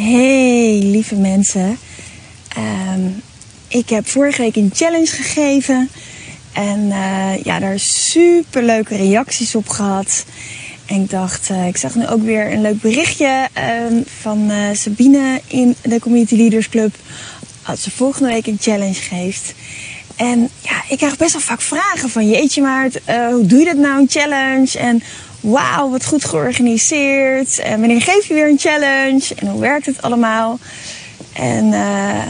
Hey, lieve mensen. Ehm, ik heb vorige week een challenge gegeven. En uh, ja, daar super leuke reacties op gehad. En ik dacht, uh, ik zag nu ook weer een leuk berichtje uh, van uh, Sabine in de Community Leaders Club. Als ze volgende week een challenge geeft. En ja, ik krijg best wel vaak vragen van jeetje Maart, hoe doe je dat nou, een challenge? En wauw, wat goed georganiseerd. En wanneer geef je weer een challenge? En hoe werkt het allemaal? En uh,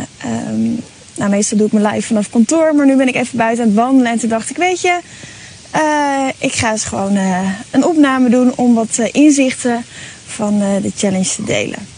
um, nou, meestal doe ik mijn live vanaf kantoor, maar nu ben ik even buiten aan het wandelen. En toen dacht ik, weet je, uh, ik ga eens gewoon een opname doen om wat inzichten van de challenge te delen.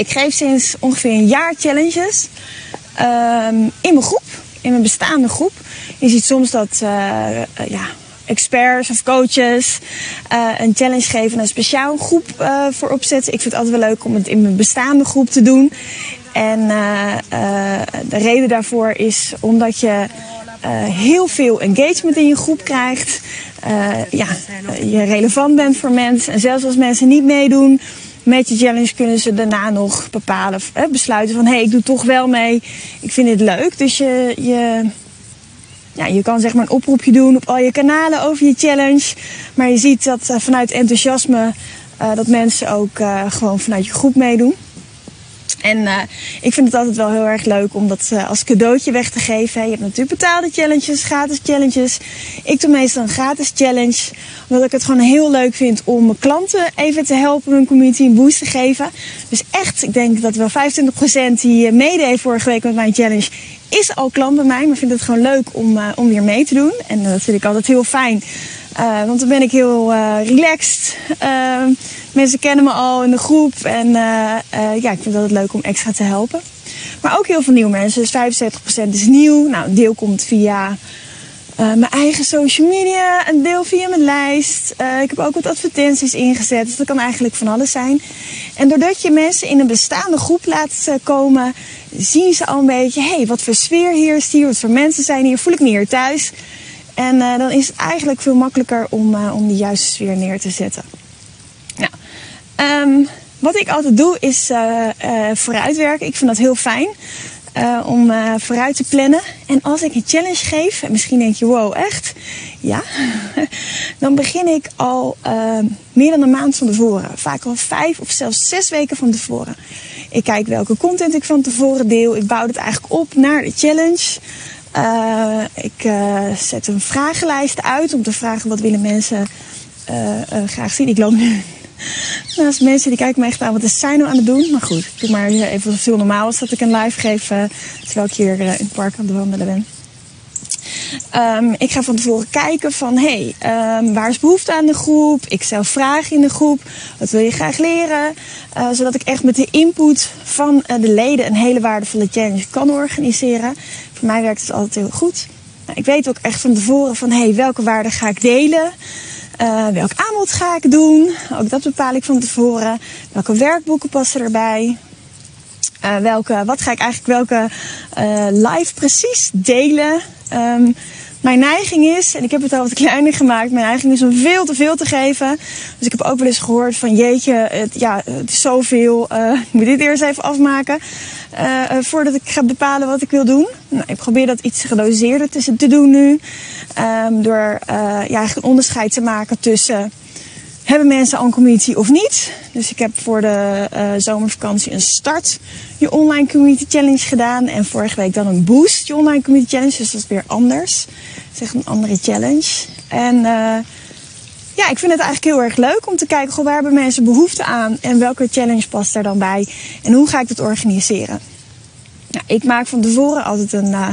Ik geef sinds ongeveer een jaar challenges um, in mijn groep, in mijn bestaande groep. Je ziet soms dat uh, ja, experts of coaches uh, een challenge geven en een speciaal groep voor opzetten. Ik vind het altijd wel leuk om het in mijn bestaande groep te doen. En de reden daarvoor is omdat je heel veel engagement in je groep krijgt. ja, je relevant bent voor mensen. En zelfs als mensen niet meedoen met je challenge kunnen ze daarna nog bepalen, hè, besluiten van hé, hey, ik doe toch wel mee. Ik vind dit leuk. Dus je, je, ja, je kan zeg maar een oproepje doen op al je kanalen over je challenge. Maar je ziet dat uh, vanuit enthousiasme uh, dat mensen ook uh, gewoon vanuit je groep meedoen. En uh, ik vind het altijd wel heel erg leuk om dat uh, als cadeautje weg te geven. Je hebt natuurlijk betaalde challenges, gratis challenges. Ik doe meestal een gratis challenge. Omdat ik het gewoon heel leuk vind om mijn klanten even te helpen, mijn community een boost te geven. Dus echt, ik denk dat wel 25% die meedeed vorige week met mijn challenge, is al klant bij mij. Maar vind het gewoon leuk om, uh, om weer mee te doen. En dat vind ik altijd heel fijn. Uh, want dan ben ik heel uh, relaxed. Uh, mensen kennen me al in de groep. En ja, ik vind het altijd leuk om extra te helpen. Maar ook heel veel nieuwe mensen. Dus 75% is nieuw. Nou, een deel komt via mijn eigen social media. Een deel via mijn lijst. ik heb ook wat advertenties ingezet. Dus dat kan eigenlijk van alles zijn. En doordat je mensen in een bestaande groep laat komen... zien ze al een beetje... hey, wat voor sfeer heerst hier? Wat voor mensen zijn hier? Voel ik me hier thuis? En uh, dan is het eigenlijk veel makkelijker om, uh, om die juiste sfeer neer te zetten. Nou, um, wat ik altijd doe is uh, vooruitwerken. Ik vind dat heel fijn om vooruit te plannen. En als ik een challenge geef, en misschien denk je, wow, echt? Ja. dan begin ik al meer dan een maand van tevoren. Vaak al vijf of zelfs zes weken van tevoren. Ik kijk welke content ik van tevoren deel. Ik bouw het eigenlijk op naar de challenge. Uh, ik uh, zet een vragenlijst uit om te vragen wat willen mensen uh, graag zien. Ik loop nu naast mensen die kijken me echt aan wat is zij nou aan het doen. Maar goed, doe maar even veel normaal is dat ik een live geef terwijl ik hier in het park aan het wandelen ben. Um, ik ga van tevoren kijken van, hey, um, waar is behoefte aan de groep? Ik stel vragen in de groep. Wat wil je graag leren? Zodat ik echt met de input van de leden een hele waardevolle challenge kan organiseren. Voor mij werkt het altijd heel goed. Nou, ik weet ook echt van tevoren van, hey, welke waarden ga ik delen? Uh, welk aanbod ga ik doen? Ook dat bepaal ik van tevoren. Welke werkboeken passen erbij? Uh, welke, wat ga ik eigenlijk welke uh, live precies delen? Um, mijn neiging is, en ik heb het al wat kleiner gemaakt, mijn neiging is om veel te veel te geven. Dus ik heb ook wel eens gehoord van jeetje, het, ja, het is zoveel, uh, ik moet dit eerst even afmaken uh, voordat ik ga bepalen wat ik wil doen. Nou, ik probeer dat iets gedoseerder te, te doen nu. Um, door ja, eigenlijk een onderscheid te maken tussen hebben mensen al een community of niet? Dus ik heb voor de uh, zomervakantie een start je online community challenge gedaan. En vorige week dan een boost je online community challenge. Dus dat is weer anders. Zeg een andere challenge. En uh, ja, ik vind het eigenlijk heel erg leuk om te kijken goh, waar hebben mensen behoefte aan en welke challenge past er dan bij en hoe ga ik dat organiseren. Nou, ik maak van tevoren altijd een, uh,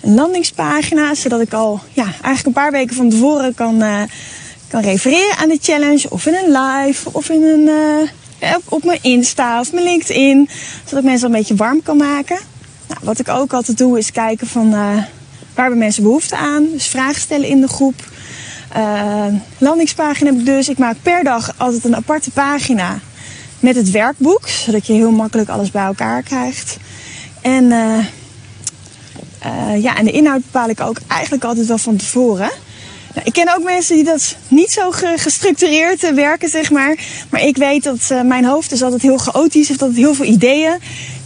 een landingspagina, zodat ik al ja, eigenlijk een paar weken van tevoren kan, kan refereren aan de challenge. Of in een live, of in een, uh, op, mijn Insta of mijn LinkedIn. Zodat ik mensen een beetje warm kan maken. Nou, wat ik ook altijd doe is kijken van waar hebben mensen behoefte aan. Dus vragen stellen in de groep. landingspagina heb ik dus. Ik maak per dag altijd een aparte pagina met het werkboek. Zodat je heel makkelijk alles bij elkaar krijgt. En, uh, uh, ja, en de inhoud bepaal ik ook eigenlijk altijd wel van tevoren. Nou, ik ken ook mensen die dat niet zo gestructureerd werken, zeg maar. Maar ik weet dat uh, mijn hoofd is altijd heel chaotisch, heeft altijd heel veel ideeën.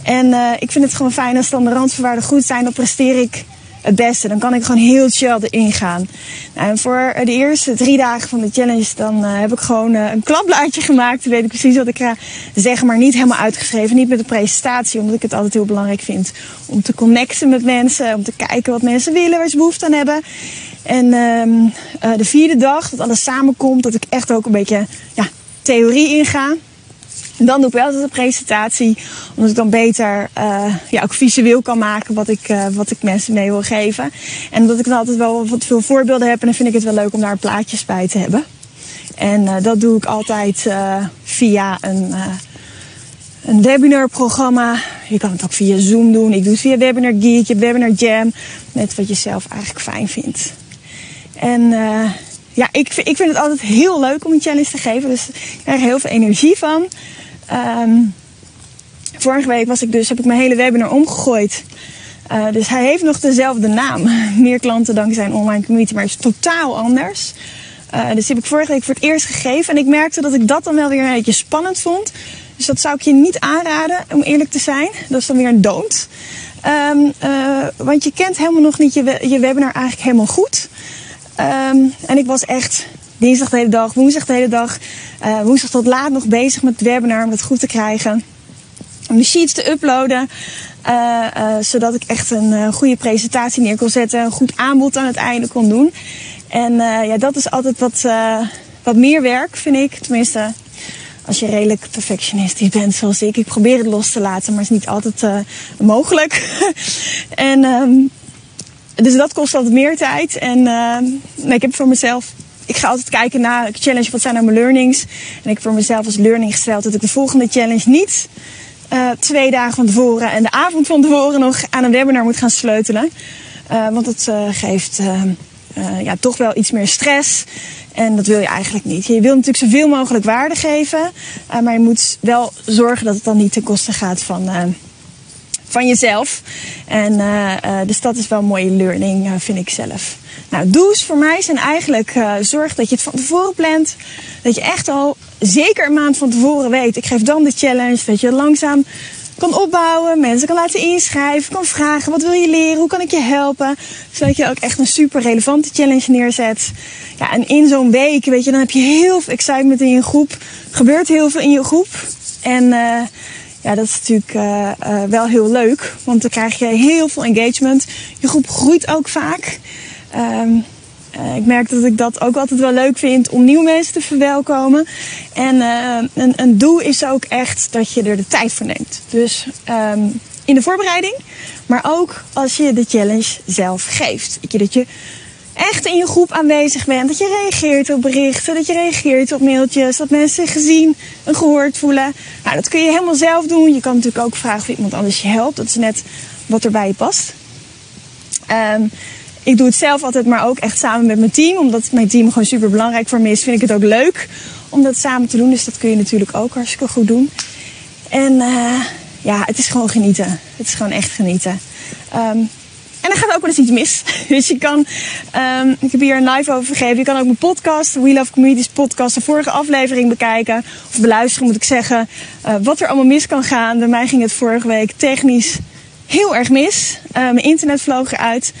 En ik vind het gewoon fijn als dan de randvoorwaarden goed zijn. Dan presteer ik het beste. Dan kan ik gewoon heel chill erin gaan. Nou, en voor de eerste drie dagen van de challenge, dan heb ik gewoon een klapblaadje gemaakt. Dan weet ik precies wat ik ga zeggen, maar niet helemaal uitgeschreven. Niet met een presentatie, omdat ik het altijd heel belangrijk vind om te connecten met mensen. Om te kijken wat mensen willen, waar ze behoefte aan hebben. En uh, de vierde dag, dat alles samenkomt, dat ik echt ook een beetje ja, theorie inga. En dan doe ik wel altijd een presentatie, omdat ik dan beter uh, ja, ook visueel kan maken wat ik, uh, wat ik mensen mee wil geven. En omdat ik dan altijd wel wat veel voorbeelden heb en dan vind ik het wel leuk om daar plaatjes bij te hebben. En dat doe ik altijd via een, een webinarprogramma. Je kan het ook via Zoom doen. Ik doe het via Webinar Geek, Webinar Jam. Net wat je zelf eigenlijk fijn vindt. En ja, ik, ik vind het altijd heel leuk om een challenge te geven. Dus ik krijg er heel veel energie van. Um, vorige week was ik dus, heb ik mijn hele webinar omgegooid. Uh, dus hij heeft nog dezelfde naam. Meer klanten dankzij een online community, maar is totaal anders. Uh, dus die heb ik vorige week voor het eerst gegeven. En ik merkte dat ik dat dan wel weer een beetje spannend vond. Dus dat zou ik je niet aanraden, om eerlijk te zijn. Dat is dan weer een don't. Uh, want je kent helemaal nog niet je, je webinar eigenlijk helemaal goed. Um, en ik was echt dinsdag de hele dag, woensdag de hele dag, uh, woensdag tot laat nog bezig met het webinar om het goed te krijgen. Om de sheets te uploaden, uh, uh, zodat ik echt een goede presentatie neer kon zetten, een goed aanbod aan het einde kon doen. En ja, dat is altijd wat, wat meer werk, vind ik. Tenminste, als je redelijk perfectionistisch bent zoals ik. Ik probeer het los te laten, maar het is niet altijd mogelijk. en um, dus dat kost altijd meer tijd. En nee, ik heb voor mezelf. Ik ga altijd kijken naar challenge, wat zijn nou mijn learnings? En ik heb voor mezelf als learning gesteld dat ik de volgende challenge niet uh, twee dagen van tevoren en de avond van tevoren nog aan een webinar moet gaan sleutelen. Uh, want dat geeft ja, toch wel iets meer stress. En dat wil je eigenlijk niet. Je wil natuurlijk zoveel mogelijk waarde geven. maar je moet wel zorgen dat het dan niet ten koste gaat van van jezelf. En uh, uh, dus dat is wel een mooie learning, uh, vind ik zelf. Nou, do's voor mij zijn eigenlijk zorg dat je het van tevoren plant. Dat je echt al zeker een maand van tevoren weet. Ik geef dan de challenge. Dat je langzaam kan opbouwen, mensen kan laten inschrijven, kan vragen wat wil je leren, hoe kan ik je helpen, zodat je ook echt een super relevante challenge neerzet. Ja, en in zo'n week, weet je, dan heb je heel veel excitement in je groep, gebeurt heel veel in je groep en uh, ja, dat is natuurlijk uh, uh, wel heel leuk. Want dan krijg je heel veel engagement. Je groep groeit ook vaak. Um, uh, ik merk dat ik dat ook altijd wel leuk vind om nieuwe mensen te verwelkomen. En een, een doel is ook echt dat je er de tijd voor neemt. Dus um, in de voorbereiding, maar ook als je de challenge zelf geeft. Dat je echt in je groep aanwezig bent. Dat je reageert op berichten, dat je reageert op mailtjes, dat mensen zich gezien en gehoord voelen. Nou, dat kun je helemaal zelf doen. Je kan natuurlijk ook vragen of iemand anders je helpt. Dat is net wat er bij je past. Um, ik doe het zelf altijd, maar ook echt samen met mijn team. Omdat mijn team gewoon super belangrijk voor me is, vind ik het ook leuk om dat samen te doen. Dus dat kun je natuurlijk ook hartstikke goed doen. En uh, ja, het is gewoon genieten. Het is gewoon echt genieten. Um, en dan gaat ook wel eens iets mis. Dus je kan, um, ik heb hier een live over gegeven. Je kan ook mijn podcast, We Love Communities podcast, de vorige aflevering bekijken. Of beluisteren moet ik zeggen. Uh, wat er allemaal mis kan gaan. Bij mij ging het vorige week technisch heel erg mis. Uh, mijn internet vloog eruit.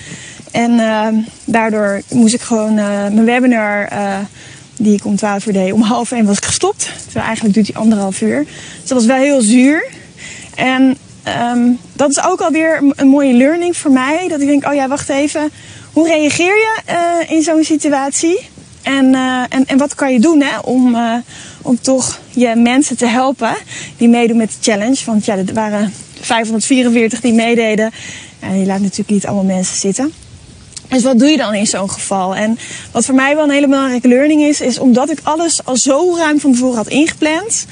En uh, daardoor moest ik gewoon uh, mijn webinar, die ik om 12 uur deed, om half 1 was ik gestopt. Terwijl eigenlijk duurt die anderhalf uur. Dus dat was wel heel zuur. En um, dat is ook alweer een mooie learning voor mij. Dat ik denk, oh ja, wacht even. Hoe reageer je uh, in zo'n situatie? En, en, en wat kan je doen hè, om, om toch je mensen te helpen die meedoen met de challenge? Want ja, er waren 544 die meededen. En je laat natuurlijk niet allemaal mensen zitten. Dus wat doe je dan in zo'n geval? En wat voor mij wel een hele belangrijke learning is, is omdat ik alles al zo ruim van tevoren had ingepland,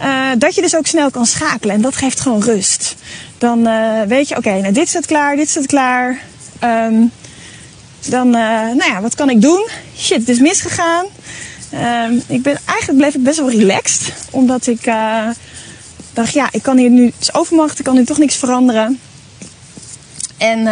uh, dat je dus ook snel kan schakelen. En dat geeft gewoon rust. Dan uh, weet je, oké, nou dit staat klaar, dit staat klaar. Um, dan, uh, nou ja, wat kan ik doen? Shit, het is misgegaan. Um, ik ben, eigenlijk bleef ik best wel relaxed. Omdat ik dacht, ja, ik kan hier nu, het is overmacht, ik kan nu toch niks veranderen. En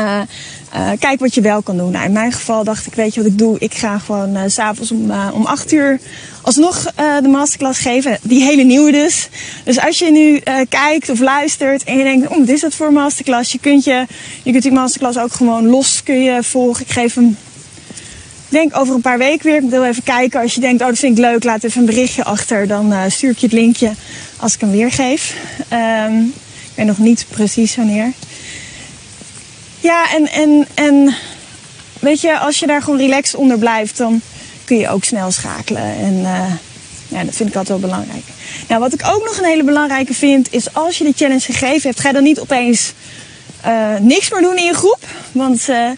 uh, uh, kijk wat je wel kan doen. Nou, in mijn geval dacht ik, weet je wat ik doe? Ik ga gewoon uh, s'avonds om, om 8 uur alsnog de masterclass geven. Die hele nieuwe dus. Dus als je nu kijkt of luistert en je denkt, oh, wat is dat voor masterclass? Je kunt, je, je kunt die masterclass ook gewoon los kun je volgen. Ik geef hem denk over een paar weken weer. Ik wil even kijken. Als je denkt, oh dat vind ik leuk, laat even een berichtje achter. Dan stuur ik je het linkje als ik hem weer geef. Um, ik weet nog niet precies wanneer. Ja, en, en, en weet je, als je daar gewoon relaxed onder blijft, dan kun je ook snel schakelen. En uh, ja, dat vind ik altijd wel belangrijk. Nou, wat ik ook nog een hele belangrijke vind, is als je de challenge gegeven hebt, ga je dan niet opeens uh, niks meer doen in je groep. Want uh,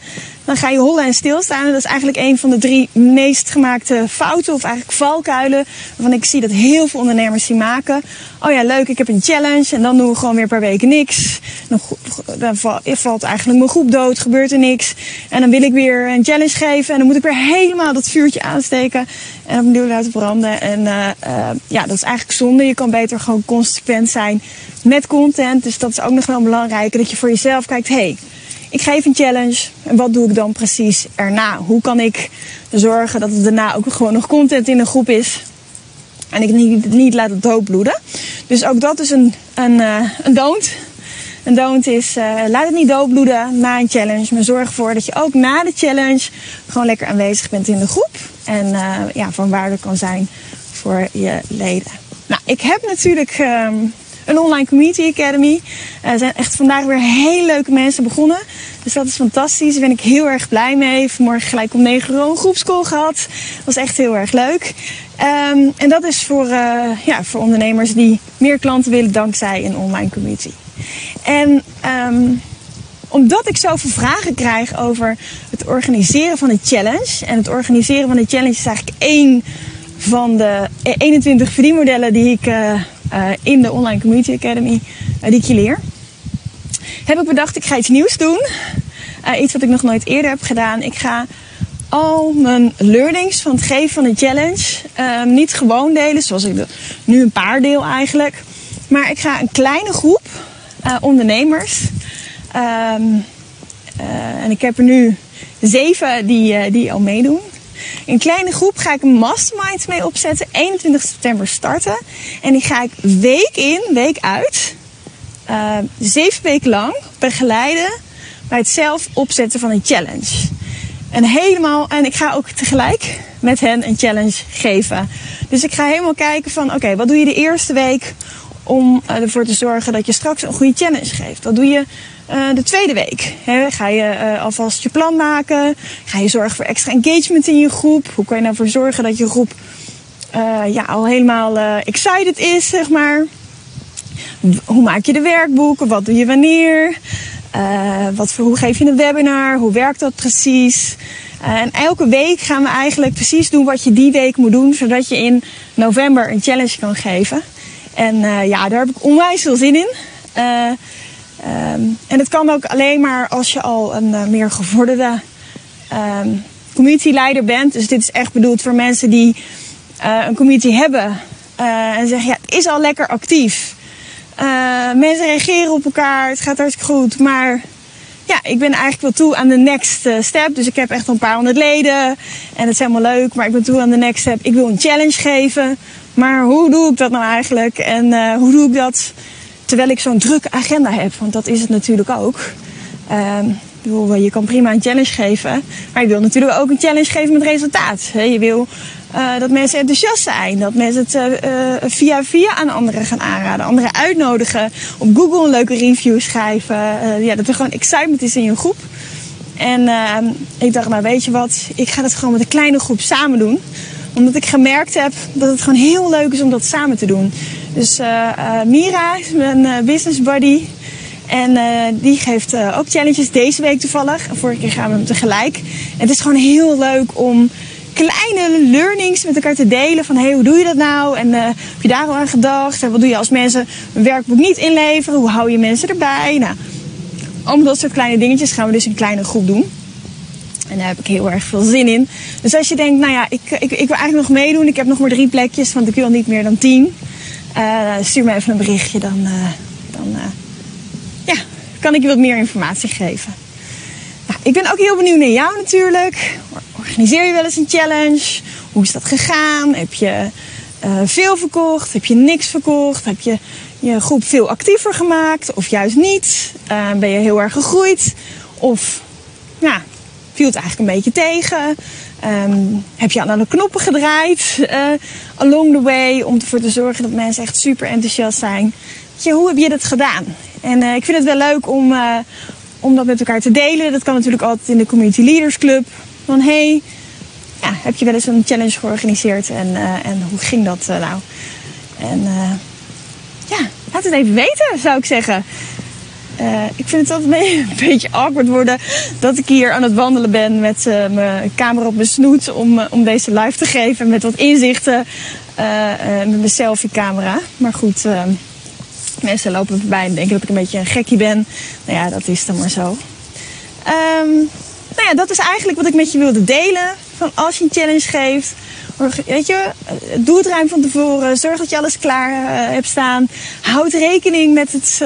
dan ga je hollen en stilstaan. Dat is eigenlijk een van de drie meest gemaakte fouten, of eigenlijk valkuilen, waarvan ik zie dat heel veel ondernemers die maken. Oh ja, leuk, ik heb een challenge en dan doen we gewoon weer een paar weken niks. Dan, valt eigenlijk mijn groep dood, gebeurt er niks. En dan wil ik weer een challenge geven en dan moet ik weer helemaal dat vuurtje aansteken en opnieuw laten branden. En uh, uh, ja, dat is eigenlijk zonde. Je kan beter gewoon consequent zijn met content. Dus dat is ook nog wel belangrijk. Dat je voor jezelf kijkt, hey, ik geef een challenge. En wat doe ik dan precies erna? Hoe kan ik zorgen dat er daarna ook gewoon nog content in de groep is? En ik niet, niet laat het doodbloeden. Dus ook dat is een, een, uh, een don't. Een don't is, uh, laat het niet doodbloeden na een challenge. Maar zorg ervoor dat je ook na de challenge gewoon lekker aanwezig bent in de groep. En uh, ja, van waarde kan zijn voor je leden. Nou, ik heb natuurlijk um, een online community academy. Er zijn echt vandaag weer hele leuke mensen begonnen. Dus dat is fantastisch. Daar ben ik heel erg blij mee. Vanmorgen gelijk om 9 uur een groepscall gehad. Dat was echt heel erg leuk. Um, en dat is voor, uh, ja, voor ondernemers die meer klanten willen dankzij een online community. En um, omdat ik zoveel vragen krijg over het organiseren van een challenge. En het organiseren van een challenge is eigenlijk één van de 21 verdienmodellen die ik uh, in de Online Community Academy uh, die ik leer. Heb ik bedacht, ik ga iets nieuws doen. iets wat ik nog nooit eerder heb gedaan. Ik ga al mijn learnings van het geven van een challenge ehm, niet gewoon delen, zoals ik nu een paar deel eigenlijk. Maar ik ga een kleine groep ondernemers uh, en ik heb er nu zeven die, die al meedoen. Een kleine groep ga ik een mastermind mee opzetten. 21 september starten. En die ga ik week in, week uit, uh, zeven weken lang begeleiden bij het zelf opzetten van een challenge. En helemaal, en ik ga ook tegelijk met hen een challenge geven. Dus ik ga helemaal kijken van, oké, wat doe je de eerste week om ervoor te zorgen dat je straks een goede challenge geeft? Wat doe je uh, de tweede week. Ga je uh, alvast je plan maken? Ga je zorgen voor extra engagement in je groep? Hoe kan je ervoor nou zorgen dat je groep uh, ja, al helemaal excited is, zeg maar? Hoe maak je de werkboeken? Wat doe je wanneer? wat voor, hoe geef je een webinar? Hoe werkt dat precies? en elke week gaan we eigenlijk precies doen wat je die week moet doen, zodat je in november een challenge kan geven. En ja, daar heb ik onwijs veel zin in. Um, en het kan ook alleen maar als je al een uh, meer gevorderde um, bent. Dus dit is echt bedoeld voor mensen die uh, een community hebben uh, en zeggen: ja, het is al lekker actief. mensen reageren op elkaar, het gaat hartstikke goed. Maar ja, ik ben eigenlijk wel toe aan de next step. Dus ik heb echt een paar honderd leden en het is helemaal leuk. Maar ik ben toe aan de next step. Ik wil een challenge geven. Maar hoe doe ik dat nou eigenlijk? En hoe doe ik dat? Terwijl ik zo'n drukke agenda heb, want dat is het natuurlijk ook. Um, je kan prima een challenge geven, maar je wil natuurlijk ook een challenge geven met resultaat. Je wil uh, dat mensen enthousiast zijn, dat mensen het uh, via via aan anderen gaan aanraden, anderen uitnodigen, op Google een leuke review schrijven. Ja, dat er gewoon excitement is in je groep. En uh, ik dacht, nou weet je wat, ik ga dat gewoon met een kleine groep samen doen. Omdat ik gemerkt heb dat het gewoon heel leuk is om dat samen te doen. Dus uh, uh, Mira is mijn business buddy. En die geeft ook challenges deze week toevallig. Vorige keer gaan we hem tegelijk. Het is gewoon heel leuk om kleine learnings met elkaar te delen. Van hey, hoe doe je dat nou? En heb je daar al aan gedacht? En wat doe je als mensen een werkboek niet inleveren? Hoe hou je mensen erbij? Nou, allemaal dat soort kleine dingetjes gaan we dus een kleine groep doen. En daar heb ik heel erg veel zin in. Dus als je denkt, nou ja, ik, ik, ik wil eigenlijk nog meedoen. Ik heb nog maar drie plekjes, want ik wil niet meer dan tien. Uh, stuur me even een berichtje, dan, uh, dan uh, ja, kan ik je wat meer informatie geven. Nou, ik ben ook heel benieuwd naar jou natuurlijk. Organiseer je wel eens een challenge? Hoe is dat gegaan? Heb je veel verkocht? Heb je niks verkocht? Heb je je groep veel actiever gemaakt of juist niet? Ben je heel erg gegroeid? Of ja, viel het eigenlijk een beetje tegen? Um, heb je aan alle knoppen gedraaid uh, along the way om ervoor te zorgen dat mensen echt super enthousiast zijn? Hoe heb je dat gedaan? En uh, ik vind het wel leuk om, uh, om dat met elkaar te delen. Dat kan natuurlijk altijd in de Community Leaders Club. Van hey, ja, heb je wel eens een challenge georganiseerd en, en hoe ging dat nou? En ja, laat het even weten, zou ik zeggen. Uh, ik vind het altijd een beetje awkward worden dat ik hier aan het wandelen ben met uh, mijn camera op mijn snoet om, uh, om deze live te geven met wat inzichten met mijn selfie camera. Maar goed, mensen lopen voorbij en denken dat ik een beetje een gekkie ben. Nou ja, dat is dan maar zo. Um, nou ja, dat is eigenlijk wat ik met je wilde delen. Van als je een challenge geeft, Weet je, doe het ruim van tevoren. Zorg dat je alles klaar hebt staan. Houd rekening met het,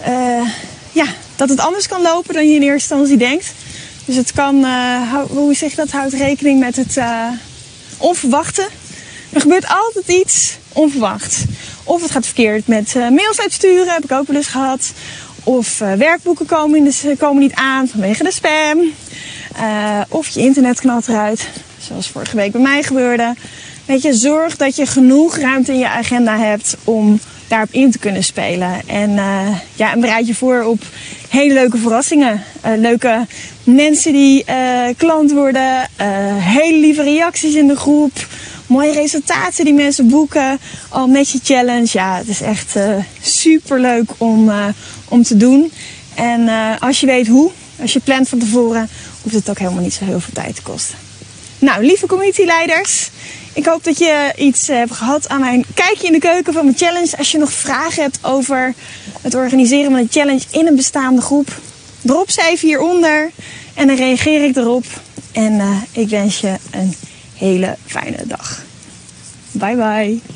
uh, uh, ja, dat het anders kan lopen dan je in eerste instantie denkt. Dus het kan, hou, hoe zeg je dat? Houd rekening met het onverwachte. Er gebeurt altijd iets onverwacht. Of het gaat verkeerd met mails uitsturen, heb ik ook wel eens gehad. Of werkboeken komen, de, komen niet aan vanwege de spam. of je internet knalt eruit zoals vorige week bij mij gebeurde. Weet je, zorg dat je genoeg ruimte in je agenda hebt om daarop in te kunnen spelen. En, uh, ja, en bereid je voor op hele leuke verrassingen. Uh, leuke mensen die uh, klant worden. hele lieve reacties in de groep. Mooie resultaten die mensen boeken. Al met je challenge. Ja, het is echt super leuk om, om te doen. En als je weet hoe, als je plant van tevoren, hoeft het ook helemaal niet zo heel veel tijd te kosten. Nou, lieve communityleiders, ik hoop dat je iets hebt gehad aan mijn kijkje in de keuken van mijn challenge. Als je nog vragen hebt over het organiseren van een challenge in een bestaande groep, drop ze even hieronder en dan reageer ik erop. En uh, ik wens je een hele fijne dag. Bye bye.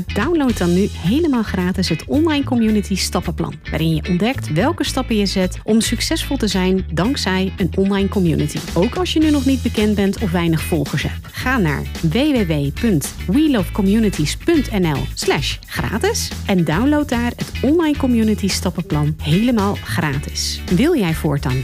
Download dan nu helemaal gratis het Online Community Stappenplan. Waarin je ontdekt welke stappen je zet om succesvol te zijn dankzij een online community. Ook als je nu nog niet bekend bent of weinig volgers hebt. Ga naar www.welovecommunities.nl slash gratis en download daar het Online Community Stappenplan helemaal gratis. Wil jij voortaan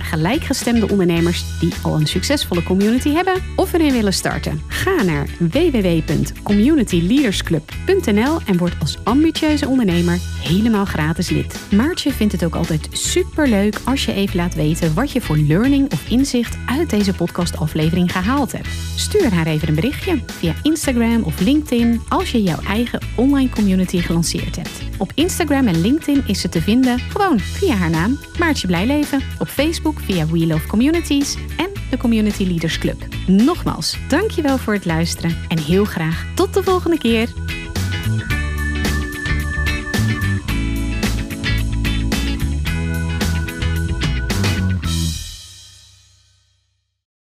gelijkgestemde ondernemers die al een succesvolle community hebben of erin willen starten. Ga naar www.communityleadersclub.nl en word als ambitieuze ondernemer helemaal gratis lid. Maartje vindt het ook altijd super leuk als je even laat weten wat je voor learning of inzicht uit deze podcastaflevering gehaald hebt. Stuur haar even een berichtje via Instagram of LinkedIn als je jouw eigen online community gelanceerd hebt. Op Instagram en LinkedIn is ze te vinden gewoon via haar naam Maartje Blijleven, op Facebook via We Love Communities en de Community Leaders Club. Nogmaals, dankjewel voor het luisteren en heel graag tot de volgende keer.